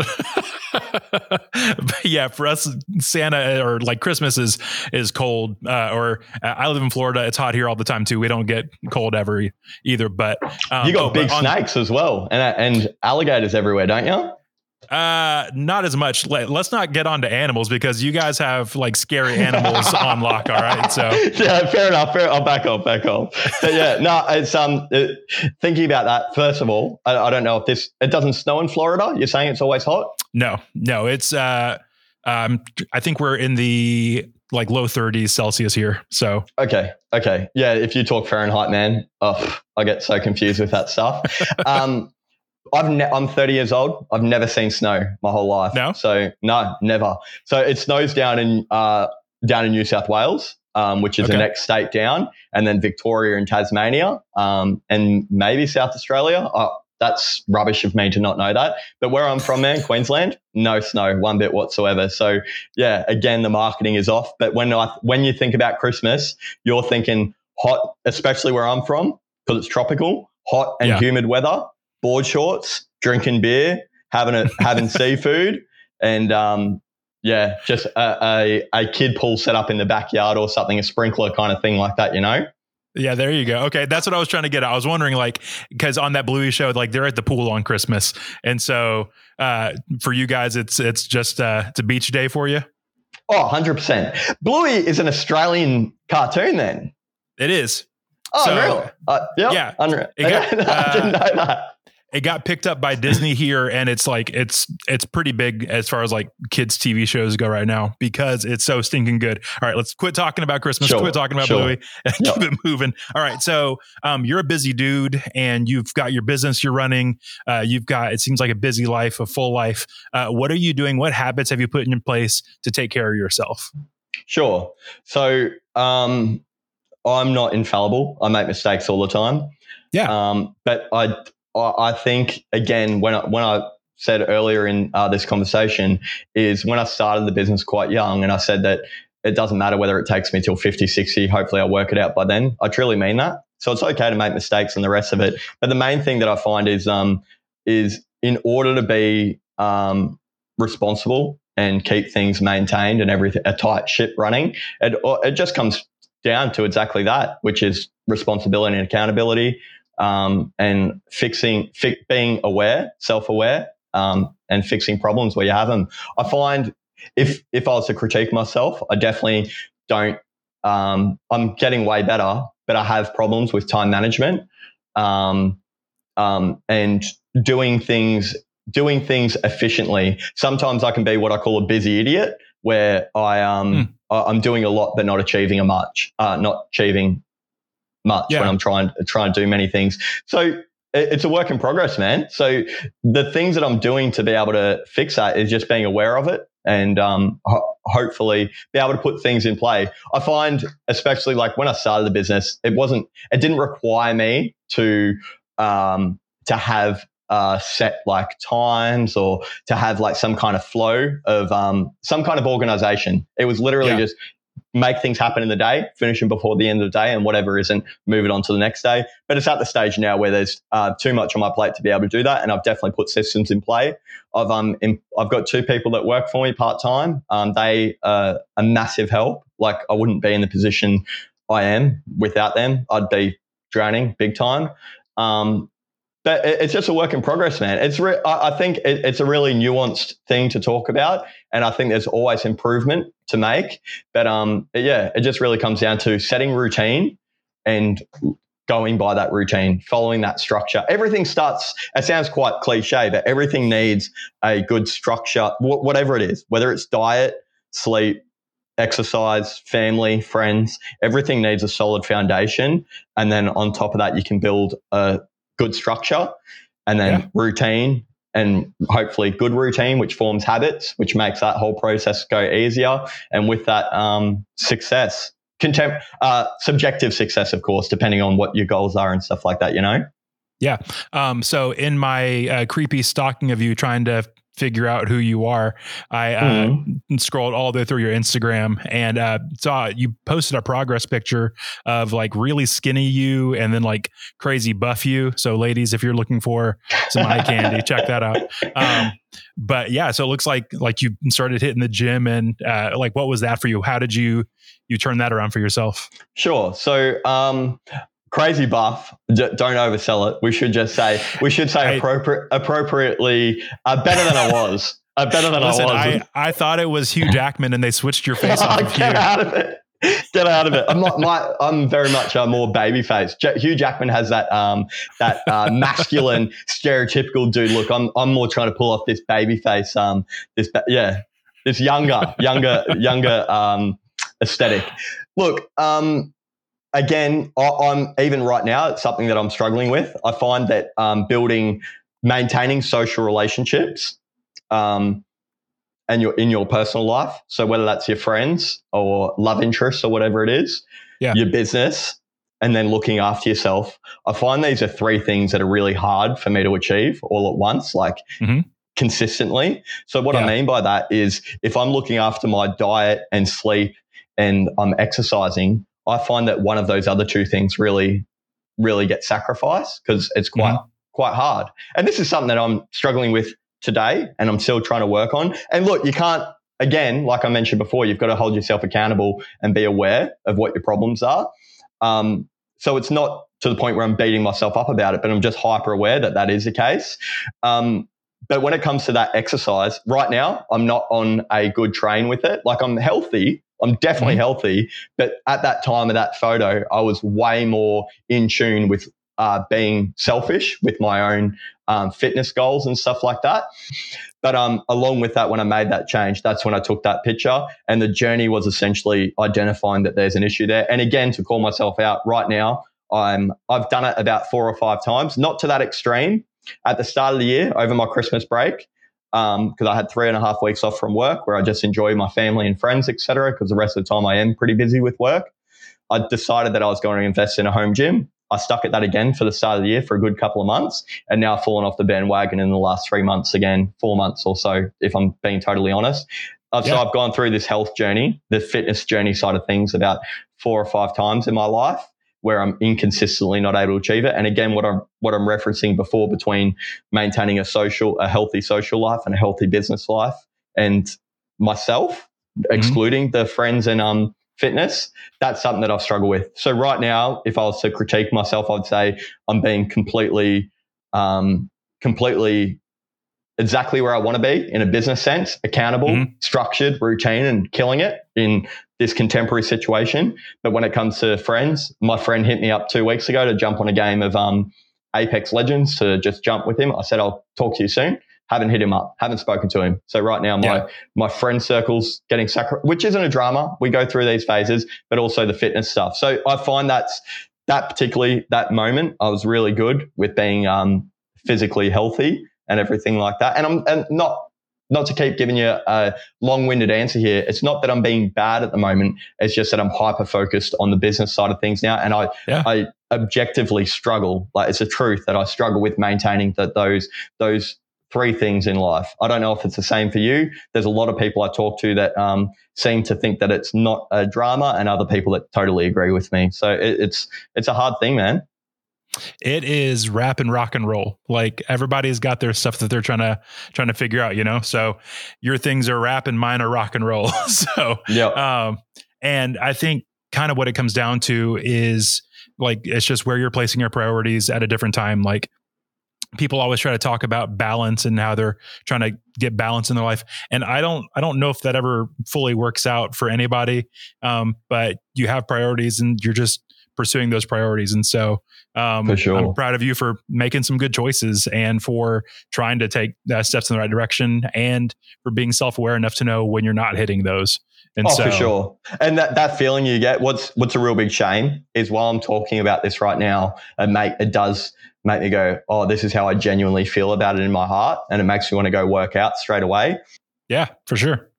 yeah, for us, Santa or like Christmas is is cold. Uh, or uh, I live in Florida; it's hot here all the time too. We don't get cold ever either. But um, you got oh, big on, snakes as well, and and alligators everywhere, don't you? Uh, not as much. Let, us not get on to animals because you guys have like scary animals on lock. All right, so yeah, fair enough. Fair, I'll back off, back off. But yeah, no, it's um it, thinking about that. First of all, I, I, don't know if this it doesn't snow in Florida. You're saying it's always hot? No, no, it's uh, um, I think we're in the like low 30s Celsius here. So okay, okay, yeah. If you talk Fahrenheit, man, oh, I get so confused with that stuff. um, I've ne- I'm 30 years old. I've never seen snow my whole life. No. So no, never. So it snows down in uh, down in New South Wales, um, which is okay. the next state down, and then Victoria and Tasmania, um, and maybe South Australia. Uh, that's rubbish of me to not know that. But where I'm from, man, Queensland, no snow, one bit whatsoever. So yeah, again, the marketing is off. But when I when you think about Christmas, you're thinking hot, especially where I'm from, because it's tropical, hot and yeah. humid weather board shorts, drinking beer, having a having seafood, and um, yeah, just a, a, a kid pool set up in the backyard or something, a sprinkler kind of thing like that, you know. Yeah, there you go. Okay, that's what I was trying to get at. I was wondering, like, because on that Bluey show, like they're at the pool on Christmas, and so uh, for you guys, it's it's just uh, it's a beach day for you. Oh, 100 percent. Bluey is an Australian cartoon. Then it is. Oh, so, real? Uh, yep. Yeah, unreal. Got, I didn't uh, know that it got picked up by Disney here, and it's like it's it's pretty big as far as like kids TV shows go right now because it's so stinking good. All right, let's quit talking about Christmas, sure, quit talking about sure. Bluey, and yep. keep it moving. All right, so um, you're a busy dude, and you've got your business you're running. Uh, you've got it seems like a busy life, a full life. Uh, what are you doing? What habits have you put in place to take care of yourself? Sure. So um, I'm not infallible. I make mistakes all the time. Yeah. Um, but I I think again when I, when I said earlier in uh, this conversation is when I started the business quite young, and I said that it doesn't matter whether it takes me till 50, 60. Hopefully, I'll work it out by then. I truly mean that. So it's okay to make mistakes and the rest of it. But the main thing that I find is um, is in order to be um, responsible and keep things maintained and everything a tight ship running, it it just comes down to exactly that, which is responsibility and accountability, um, and fixing, fi- being aware, self-aware, um, and fixing problems where you have them. I find if if I was to critique myself, I definitely don't. Um, I'm getting way better, but I have problems with time management um, um, and doing things doing things efficiently. Sometimes I can be what I call a busy idiot, where I um mm. I'm doing a lot but not achieving a much, uh, not achieving much yeah. when I'm trying trying to do many things. So it's a work in progress, man. So the things that I'm doing to be able to fix that is just being aware of it and um, ho- hopefully be able to put things in play. I find, especially like when I started the business, it wasn't, it didn't require me to um, to have uh, set like times or to have like some kind of flow of um, some kind of organization. It was literally yeah. just make things happen in the day, finish them before the end of the day, and whatever isn't, move it on to the next day. But it's at the stage now where there's uh, too much on my plate to be able to do that, and I've definitely put systems in play. I've um, in, I've got two people that work for me part time. Um, they are a massive help. Like I wouldn't be in the position I am without them. I'd be drowning big time. Um, but it's just a work in progress, man. It's re- I think it's a really nuanced thing to talk about, and I think there's always improvement to make. But um, yeah, it just really comes down to setting routine and going by that routine, following that structure. Everything starts. It sounds quite cliche, but everything needs a good structure, whatever it is, whether it's diet, sleep, exercise, family, friends. Everything needs a solid foundation, and then on top of that, you can build a good structure and then yeah. routine and hopefully good routine, which forms habits, which makes that whole process go easier. And with that, um, success, contempt, uh, subjective success, of course, depending on what your goals are and stuff like that, you know? Yeah. Um, so in my uh, creepy stalking of you trying to figure out who you are. I uh, mm-hmm. scrolled all the way through your Instagram and uh, saw you posted a progress picture of like really skinny you and then like crazy buff you. So, ladies, if you're looking for some eye candy, check that out. Um, but yeah, so it looks like like you started hitting the gym and uh, like what was that for you? How did you you turn that around for yourself? Sure. So um, crazy buff. D- don't oversell it. We should just say we should say I, appropriate, appropriately uh, better than I was. Uh, better than listen, I was. I, I thought it was Hugh Jackman, and they switched your face off. Get Hugh. out of it. Get out of it. I'm not. My, I'm very much a more baby face. J- Hugh Jackman has that um that uh, masculine stereotypical dude look. I'm I'm more trying to pull off this baby face. Um, this ba- yeah, this younger, younger, younger um aesthetic. Look, um, again, I, am even right now. It's something that I'm struggling with. I find that um, building, maintaining social relationships, um, and your in your personal life. So whether that's your friends or love interests or whatever it is, yeah. your business, and then looking after yourself. I find these are three things that are really hard for me to achieve all at once. Like. Mm-hmm consistently. So what yeah. I mean by that is if I'm looking after my diet and sleep and I'm exercising, I find that one of those other two things really, really gets sacrificed because it's quite, mm-hmm. quite hard. And this is something that I'm struggling with today and I'm still trying to work on. And look, you can't, again, like I mentioned before, you've got to hold yourself accountable and be aware of what your problems are. Um, so it's not to the point where I'm beating myself up about it, but I'm just hyper aware that that is the case. Um, but when it comes to that exercise, right now, I'm not on a good train with it. Like I'm healthy, I'm definitely mm-hmm. healthy, but at that time of that photo, I was way more in tune with uh, being selfish with my own um, fitness goals and stuff like that. But um, along with that, when I made that change, that's when I took that picture, and the journey was essentially identifying that there's an issue there. And again, to call myself out right now, I'm I've done it about four or five times, not to that extreme. At the start of the year, over my Christmas break, because um, I had three and a half weeks off from work where I just enjoy my family and friends, etc. Because the rest of the time I am pretty busy with work. I decided that I was going to invest in a home gym. I stuck at that again for the start of the year for a good couple of months, and now I've fallen off the bandwagon in the last three months again, four months or so, if I'm being totally honest. Uh, yeah. So I've gone through this health journey, the fitness journey side of things, about four or five times in my life where I'm inconsistently not able to achieve it. And again, what I'm what I'm referencing before between maintaining a social, a healthy social life and a healthy business life, and myself, mm-hmm. excluding the friends and um fitness, that's something that I've struggled with. So right now, if I was to critique myself, I'd say I'm being completely, um, completely exactly where I want to be in a business sense, accountable, mm-hmm. structured, routine, and killing it in this contemporary situation. But when it comes to friends, my friend hit me up two weeks ago to jump on a game of um, Apex Legends to just jump with him. I said, I'll talk to you soon. Haven't hit him up, haven't spoken to him. So right now, my yeah. my friend circle's getting sacrificed, which isn't a drama. We go through these phases, but also the fitness stuff. So I find that's that particularly that moment, I was really good with being um, physically healthy and everything like that. And I'm and not not to keep giving you a long-winded answer here. It's not that I'm being bad at the moment. It's just that I'm hyper focused on the business side of things now, and I yeah. I objectively struggle. Like it's a truth that I struggle with maintaining that those those three things in life. I don't know if it's the same for you. There's a lot of people I talk to that um, seem to think that it's not a drama, and other people that totally agree with me. So it, it's it's a hard thing, man. It is rap and rock and roll. Like everybody's got their stuff that they're trying to trying to figure out, you know. So your things are rap and mine are rock and roll. so yeah. Um, and I think kind of what it comes down to is like it's just where you're placing your priorities at a different time. Like people always try to talk about balance and how they're trying to get balance in their life and i don't i don't know if that ever fully works out for anybody um, but you have priorities and you're just pursuing those priorities. And so um, sure. I'm proud of you for making some good choices and for trying to take uh, steps in the right direction and for being self aware enough to know when you're not hitting those. And oh, so, for sure. And that, that feeling you get, what's what's a real big shame is while I'm talking about this right now, it make it does make me go, oh, this is how I genuinely feel about it in my heart, and it makes me want to go work out straight away. Yeah, for sure.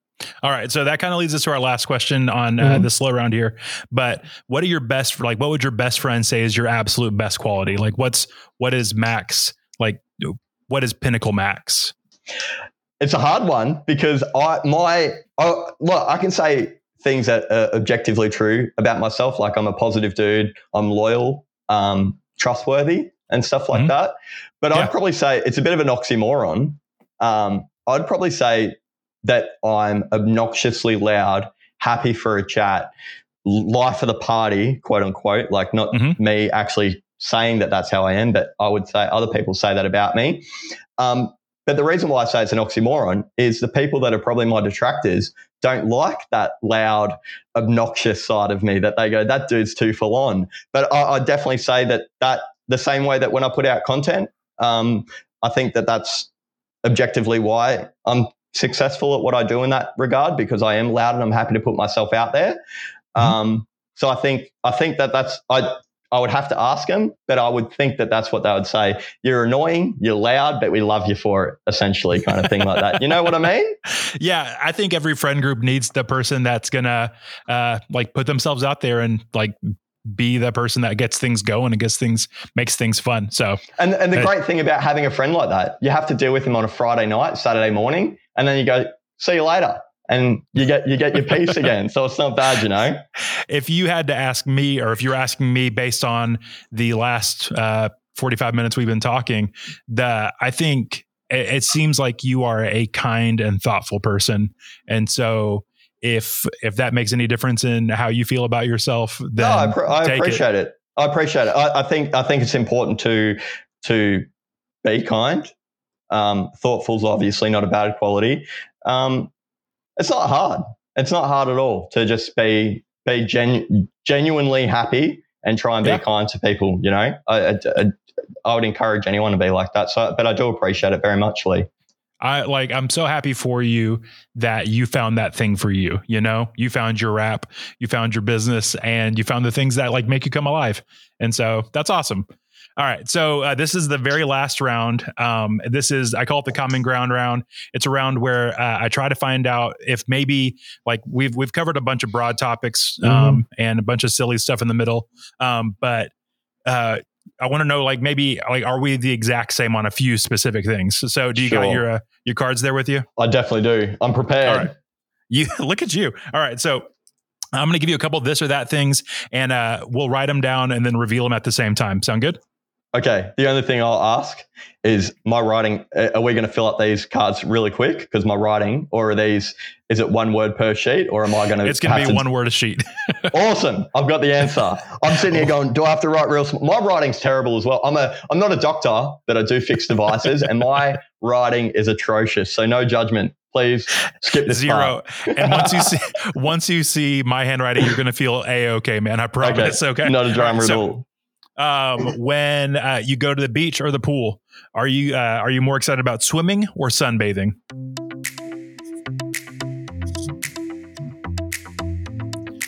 All right, so that kind of leads us to our last question on uh, mm-hmm. the slow round here. But what are your best like? What would your best friend say is your absolute best quality? Like, what's what is max? Like, what is pinnacle max? It's a hard one because I my oh, look, I can say things that are objectively true about myself. Like I'm a positive dude. I'm loyal, um, trustworthy, and stuff like mm-hmm. that. But yeah. I'd probably say it's a bit of an oxymoron. Um, I'd probably say that I'm obnoxiously loud, happy for a chat, life of the party, quote unquote, like not mm-hmm. me actually saying that that's how I am, but I would say other people say that about me. Um, but the reason why I say it's an oxymoron is the people that are probably my detractors don't like that loud, obnoxious side of me that they go, that dude's too full on. But I, I definitely say that that the same way that when I put out content, um, I think that that's objectively why I'm successful at what I do in that regard because I am loud and I'm happy to put myself out there. Mm-hmm. Um, so I think I think that that's I I would have to ask them, but I would think that that's what they would say. You're annoying, you're loud, but we love you for it, essentially, kind of thing like that. You know what I mean? Yeah, I think every friend group needs the person that's gonna uh, like put themselves out there and like be the person that gets things going and gets things makes things fun. So, and and the uh, great thing about having a friend like that, you have to deal with him on a Friday night, Saturday morning, and then you go, see you later and you get you get your piece again. So it's not bad, you know. If you had to ask me, or if you're asking me based on the last uh, 45 minutes we've been talking, the I think it, it seems like you are a kind and thoughtful person, and so if if that makes any difference in how you feel about yourself, then no, I, pr- I appreciate it. it. I appreciate it. I, I, think I think it's important to to be kind. Um, thoughtful is obviously not a bad quality. Um, it's not hard. It's not hard at all to just be be genu- genuinely happy and try and be yeah. kind to people. You know, I, I, I, would encourage anyone to be like that. So, but I do appreciate it very much, Lee. I like I'm so happy for you that you found that thing for you, you know? You found your rap, you found your business and you found the things that like make you come alive. And so that's awesome. All right. So uh, this is the very last round. Um, this is, I call it the common ground round. It's a round where uh, I try to find out if maybe like we've, we've covered a bunch of broad topics um, mm-hmm. and a bunch of silly stuff in the middle. Um, but uh, I want to know like maybe like are we the exact same on a few specific things? So do you sure. got your uh, your cards there with you? I definitely do. I'm prepared. All right. You look at you. All right. So I'm going to give you a couple of this or that things, and uh, we'll write them down and then reveal them at the same time. Sound good? Okay. The only thing I'll ask is my writing. Are we going to fill up these cards really quick? Because my writing, or are these? Is it one word per sheet, or am I going to? It's going to be one word a sheet. awesome. I've got the answer. I'm sitting here going, do I have to write real? Small? My writing's terrible as well. I'm a. I'm not a doctor, but I do fix devices, and my writing is atrocious. So no judgment. Please skip this zero. And once you see once you see my handwriting, you're going to feel a okay, man. I promise. Okay. okay? Not a drama right, so, at all um, when uh, you go to the beach or the pool? Are you uh, are you more excited about swimming or sunbathing?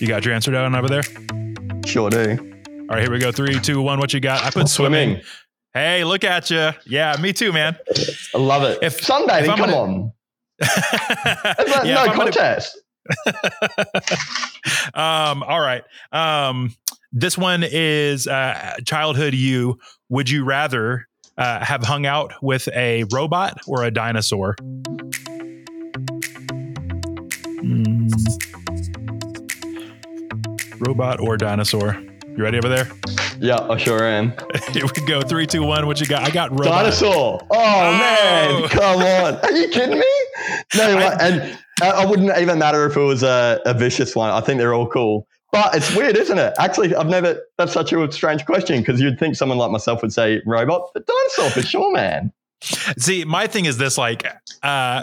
You got your answer down over there? Sure do. All right, here we go. Three, two, one. What you got? I put swimming. swimming. Hey, look at you. Yeah, me too, man. I love it. If sunbathing, if come gonna, on. yeah, no contest. um, all right. Um, this one is uh, childhood you. Would you rather uh, have hung out with a robot or a dinosaur? Mm. Robot or dinosaur? You ready over there? Yeah, I sure am. Here we go. Three, two, one. What you got? I got robot. Dinosaur. Oh, oh. man, come on. Are you kidding me? No, I, and I wouldn't even matter if it was a, a vicious one. I think they're all cool. But it's weird, isn't it? Actually, I've never, that's such a strange question because you'd think someone like myself would say robot, but dinosaur for sure, man. See, my thing is this like, uh,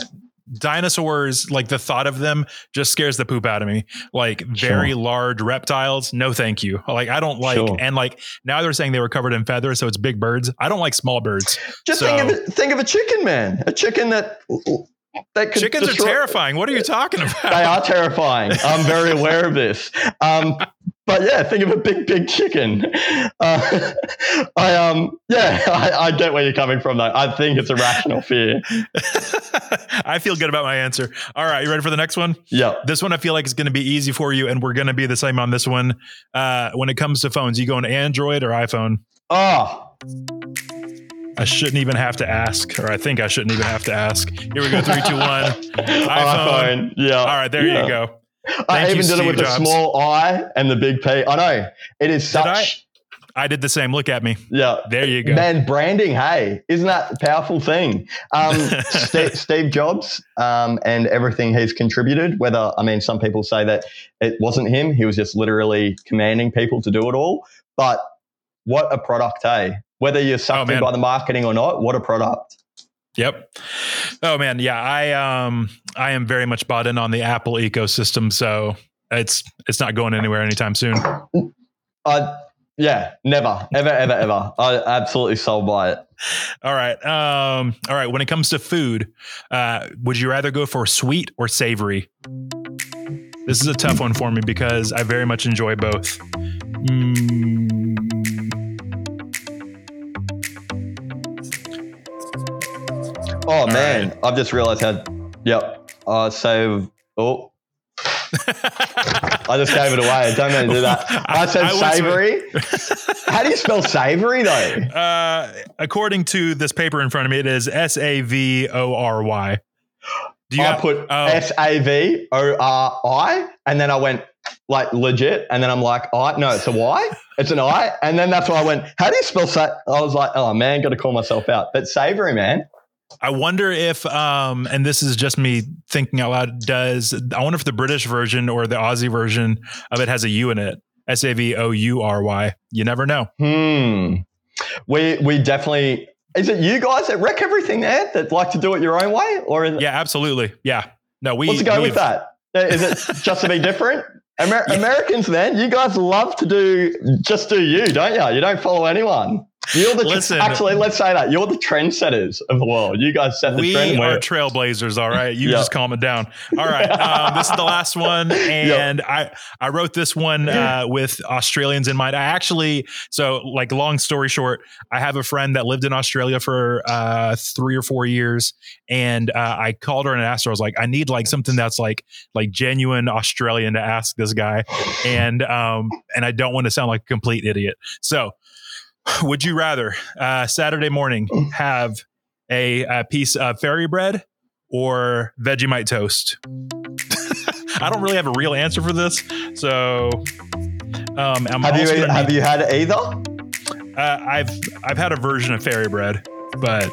dinosaurs, like the thought of them just scares the poop out of me. Like very sure. large reptiles, no thank you. Like I don't like, sure. and like now they're saying they were covered in feathers, so it's big birds. I don't like small birds. Just so, think of it, think of a chicken, man. A chicken that that Chickens destroy- are terrifying. What are you talking about? they are terrifying. I'm very aware of this. Um, but yeah, think of a big, big chicken. Uh, I um, yeah, I, I, get where you're coming from. Though I think it's a rational fear. I feel good about my answer. All right, you ready for the next one? Yeah. This one I feel like is going to be easy for you, and we're going to be the same on this one. Uh, when it comes to phones, you going Android or iPhone? Oh. I shouldn't even have to ask, or I think I shouldn't even have to ask. Here we go. Three, two, one. iPhone. iPhone. Yeah. All right. There yeah. you go. I even you, did Steve it with Jobs. the small I and the big P. I know it is such. I did the same. Look at me. Yeah. There you go. Man, branding, hey, isn't that a powerful thing? Um, Steve, Steve Jobs um, and everything he's contributed, whether, I mean, some people say that it wasn't him, he was just literally commanding people to do it all. But what a product, hey? Whether you're sucked oh, in by the marketing or not, what a product. Yep. Oh man, yeah. I um I am very much bought in on the Apple ecosystem, so it's it's not going anywhere anytime soon. Uh yeah, never, ever, ever, ever. I absolutely sold by it. All right. Um, all right. When it comes to food, uh, would you rather go for sweet or savory? This is a tough one for me because I very much enjoy both. Mm. Oh man, right. I've just realized how. Yep. Uh, so oh, I just gave it away. I don't mean to do that. I said I savory. How do you spell savory though? Uh, according to this paper in front of me, it is S A V O R Y. Do you I have, put oh. S A V O R I, and then I went like legit, and then I'm like, I no, it's a Y, it's an I, and then that's why I went. How do you spell that? I was like, oh man, got to call myself out. But savory, man. I wonder if, um, and this is just me thinking out loud. Does I wonder if the British version or the Aussie version of it has a U in it? S A V O U R Y. You never know. Hmm. We we definitely. Is it you guys that wreck everything there that like to do it your own way, or yeah, absolutely, yeah. No, we. Let's go with that. Is it just to be different? Amer- yeah. Americans, man, you guys love to do just do you, don't you? You don't follow anyone. You're the Listen, actually. Let's say that you're the trendsetters of the world. You guys set the we trend. We are trailblazers. All right, you yep. just calm it down. All right, um, this is the last one, and yep. I I wrote this one uh, with Australians in mind. I actually so like long story short, I have a friend that lived in Australia for uh, three or four years, and uh, I called her and asked her. I was like, I need like something that's like like genuine Australian to ask this guy, and um and I don't want to sound like a complete idiot. So would you rather uh, Saturday morning have a, a, piece of fairy bread or Vegemite toast? I don't really have a real answer for this, so um, have you have you had either? Uh, I've I've had a version of fairy bread, but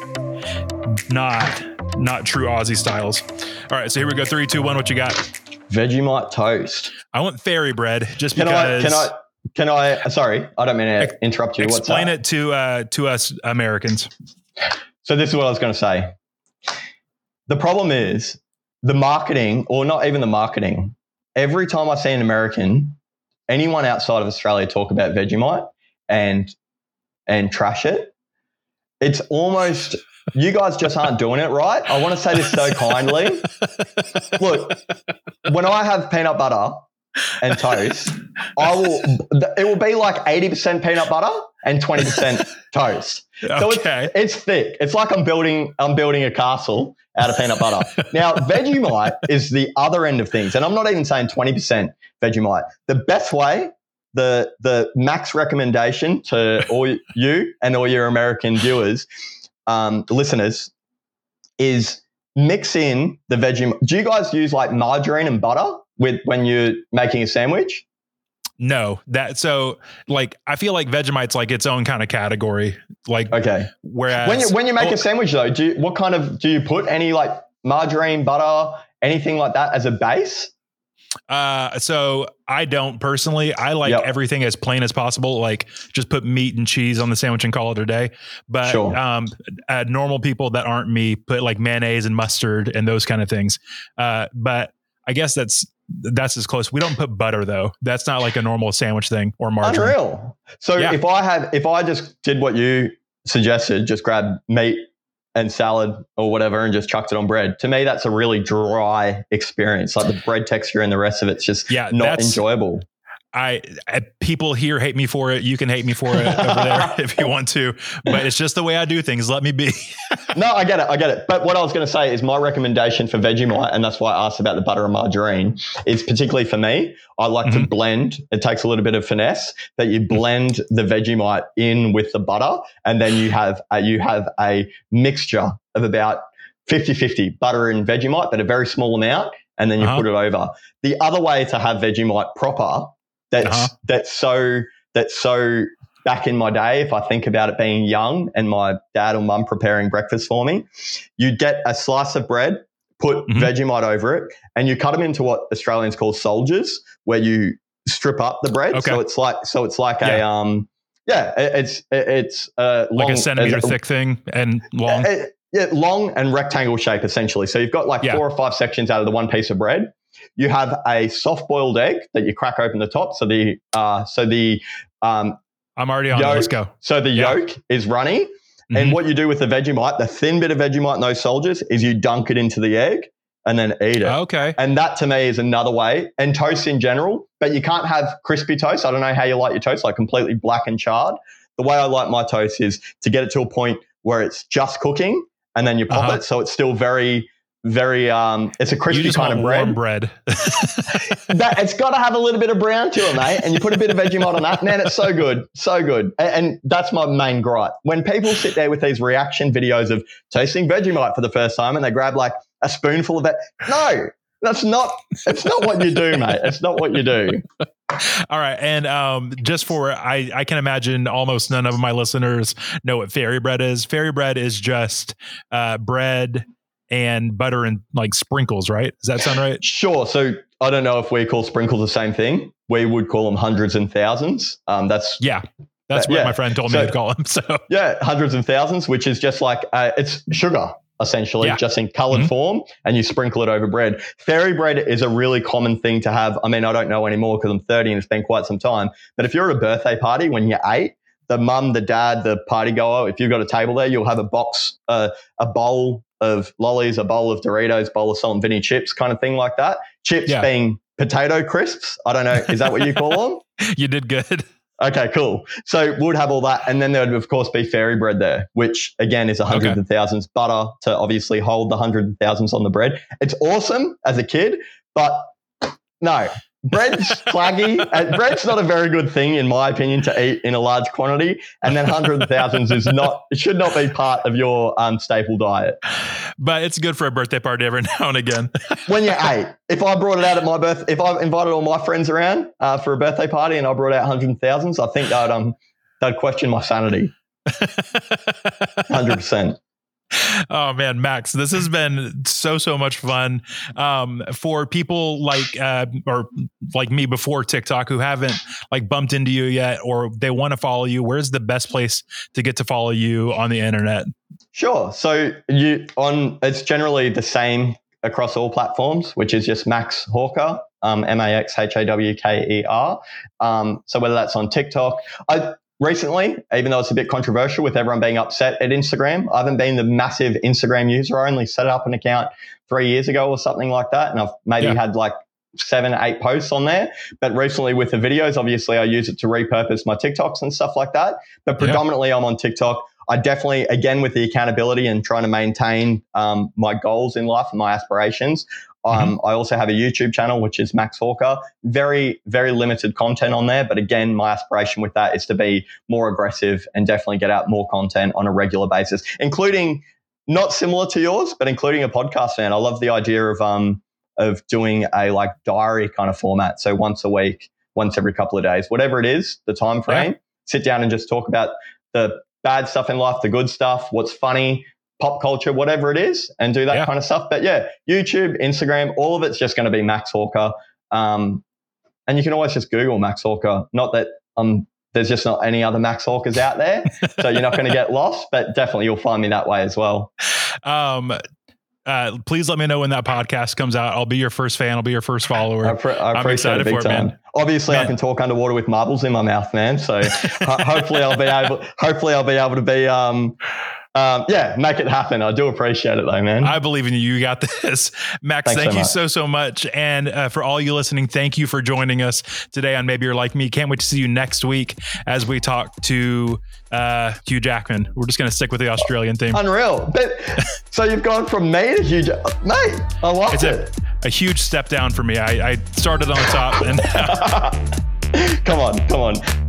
not not true Aussie styles. All right, so here we go. Three, two, one. What you got? Vegemite toast. I want fairy bread just can because. I, can I can I? Sorry, I don't mean to interrupt you. Explain it to uh, to us Americans. So this is what I was going to say. The problem is the marketing, or not even the marketing. Every time I see an American, anyone outside of Australia talk about Vegemite and and trash it, it's almost you guys just aren't doing it right. I want to say this so kindly. Look, when I have peanut butter and toast, I will. It will be like eighty percent peanut butter and twenty percent toast. So okay. it's, it's thick. It's like I'm building. I'm building a castle out of peanut butter. now, Vegemite is the other end of things, and I'm not even saying twenty percent Vegemite. The best way, the the max recommendation to all you and all your American viewers, um, listeners, is mix in the Vegemite. Do you guys use like margarine and butter? With when you're making a sandwich? No, that so like I feel like Vegemite's like its own kind of category. Like okay, whereas when you when you make oh, a sandwich though, do you, what kind of do you put any like margarine, butter, anything like that as a base? Uh, so I don't personally. I like yep. everything as plain as possible. Like just put meat and cheese on the sandwich and call it a day. But sure. um, uh, normal people that aren't me put like mayonnaise and mustard and those kind of things. Uh, but I guess that's that's as close. We don't put butter though. That's not like a normal sandwich thing or margarine. Unreal. So yeah. if I had, if I just did what you suggested, just grab meat and salad or whatever and just chucked it on bread. To me, that's a really dry experience. Like the bread texture and the rest of it's just yeah, not enjoyable. I, I, people here hate me for it. You can hate me for it over there if you want to, but it's just the way I do things. Let me be. no, I get it. I get it. But what I was going to say is my recommendation for Vegemite, and that's why I asked about the butter and margarine, is particularly for me. I like mm-hmm. to blend. It takes a little bit of finesse that you blend the Vegemite in with the butter, and then you have a, you have a mixture of about 50-50 butter and Vegemite, but a very small amount, and then you uh-huh. put it over. The other way to have Vegemite proper that's uh-huh. that's so that's so back in my day, if I think about it being young and my dad or mum preparing breakfast for me, you'd get a slice of bread, put mm-hmm. Vegemite over it, and you cut them into what Australians call soldiers, where you strip up the bread. Okay. So it's like so it's like yeah. a um yeah, it's it's uh, long, like a centimeter thick thing and long. It, yeah, long and rectangle shape essentially. So you've got like yeah. four or five sections out of the one piece of bread. You have a soft boiled egg that you crack open the top. So the uh, so the um, I'm already on. Yolk, let's go. So the yeah. yolk is runny. Mm-hmm. And what you do with the Vegemite, the thin bit of Vegemite in those soldiers, is you dunk it into the egg and then eat it. Okay. And that to me is another way. And toast in general, but you can't have crispy toast. I don't know how you like your toast, like completely black and charred. The way I like my toast is to get it to a point where it's just cooking and then you pop uh-huh. it so it's still very very um it's a crispy kind of bread. bread. That it's got to have a little bit of brown to it mate and you put a bit of vegemite on that. Man it's so good so good. And, and, that's my main gripe. When people sit there with these reaction videos of tasting vegemite for the first time and they grab like a spoonful of it no that's not it's not what you do mate. It's not what you do. All right and um just for i i can imagine almost none of my listeners know what fairy bread is. Fairy bread is just uh bread and butter and like sprinkles, right? Does that sound right? Sure. So I don't know if we call sprinkles the same thing. We would call them hundreds and thousands. Um, that's yeah. That's what yeah. my friend told so, me to call them. So yeah, hundreds and thousands, which is just like uh, it's sugar essentially, yeah. just in colored mm-hmm. form, and you sprinkle it over bread. Fairy bread is a really common thing to have. I mean, I don't know anymore because I'm 30 and it's been quite some time. But if you're at a birthday party when you're eight, the mum, the dad, the party goer, if you've got a table there, you'll have a box, uh, a bowl of lollies, a bowl of Doritos, bowl of salt and vinegar chips, kind of thing like that. Chips yeah. being potato crisps. I don't know. Is that what you call them? you did good. Okay, cool. So we'd have all that, and then there would of course be fairy bread there, which again is a hundred okay. and thousands butter to obviously hold the hundred and thousands on the bread. It's awesome as a kid, but no, bread's claggy. Uh, bread's not a very good thing, in my opinion, to eat in a large quantity. And then hundreds of thousands is not, it should not be part of your um, staple diet. But it's good for a birthday party every now and again. when you're eight, if I brought it out at my birth, if I invited all my friends around uh, for a birthday party and I brought out hundreds of thousands, I think they'd, um, they'd question my sanity. 100% oh man, Max, this has been so so much fun. Um, for people like uh, or like me before TikTok who haven't like bumped into you yet, or they want to follow you, where's the best place to get to follow you on the internet? Sure. So you on it's generally the same across all platforms, which is just Max Hawker, um, M A X H A W K E R. Um, so whether that's on TikTok, I recently, even though it's a bit controversial with everyone being upset at Instagram. I haven't been the massive Instagram user. I only set up an account three years ago or something like that. And I've maybe yeah. had like seven, eight posts on there. But recently with the videos, obviously I use it to repurpose my TikToks and stuff like that. But predominantly yeah. I'm on TikTok. I definitely, again, with the accountability and trying to maintain um, my goals in life and my aspirations, um, mm-hmm. I also have a YouTube channel, which is Max Hawker. Very, very limited content on there. But again, my aspiration with that is to be more aggressive and definitely get out more content on a regular basis, including not similar to yours, but including a podcast fan. I love the idea of, um, of doing a like diary kind of format. So once a week, once every couple of days, whatever it is, the time frame, yeah. sit down and just talk about the bad stuff in life, the good stuff, what's funny, pop culture, whatever it is, and do that yeah. kind of stuff. But yeah, YouTube, Instagram, all of it's just going to be Max Hawker. Um, and you can always just Google Max Hawker. Not that um, there's just not any other Max Hawkers out there, so you're not going to get lost. But definitely, you'll find me that way as well. Um, uh, please let me know when that podcast comes out. I'll be your first fan. I'll be your first follower. I, pre- I am excited for it, time. man. Obviously, man. I can talk underwater with marbles in my mouth, man. So hopefully, I'll be able. Hopefully, I'll be able to be um, um, yeah, make it happen. I do appreciate it though, man. I believe in you. You got this. Max, Thanks thank so you much. so, so much. And uh, for all you listening, thank you for joining us today on Maybe You're Like Me. Can't wait to see you next week as we talk to uh, Hugh Jackman. We're just going to stick with the Australian theme. Unreal. But, so you've gone from me to Hugh Jackman. Mate, I love it's it. A, a huge step down for me. I, I started on the top and. come on, come on.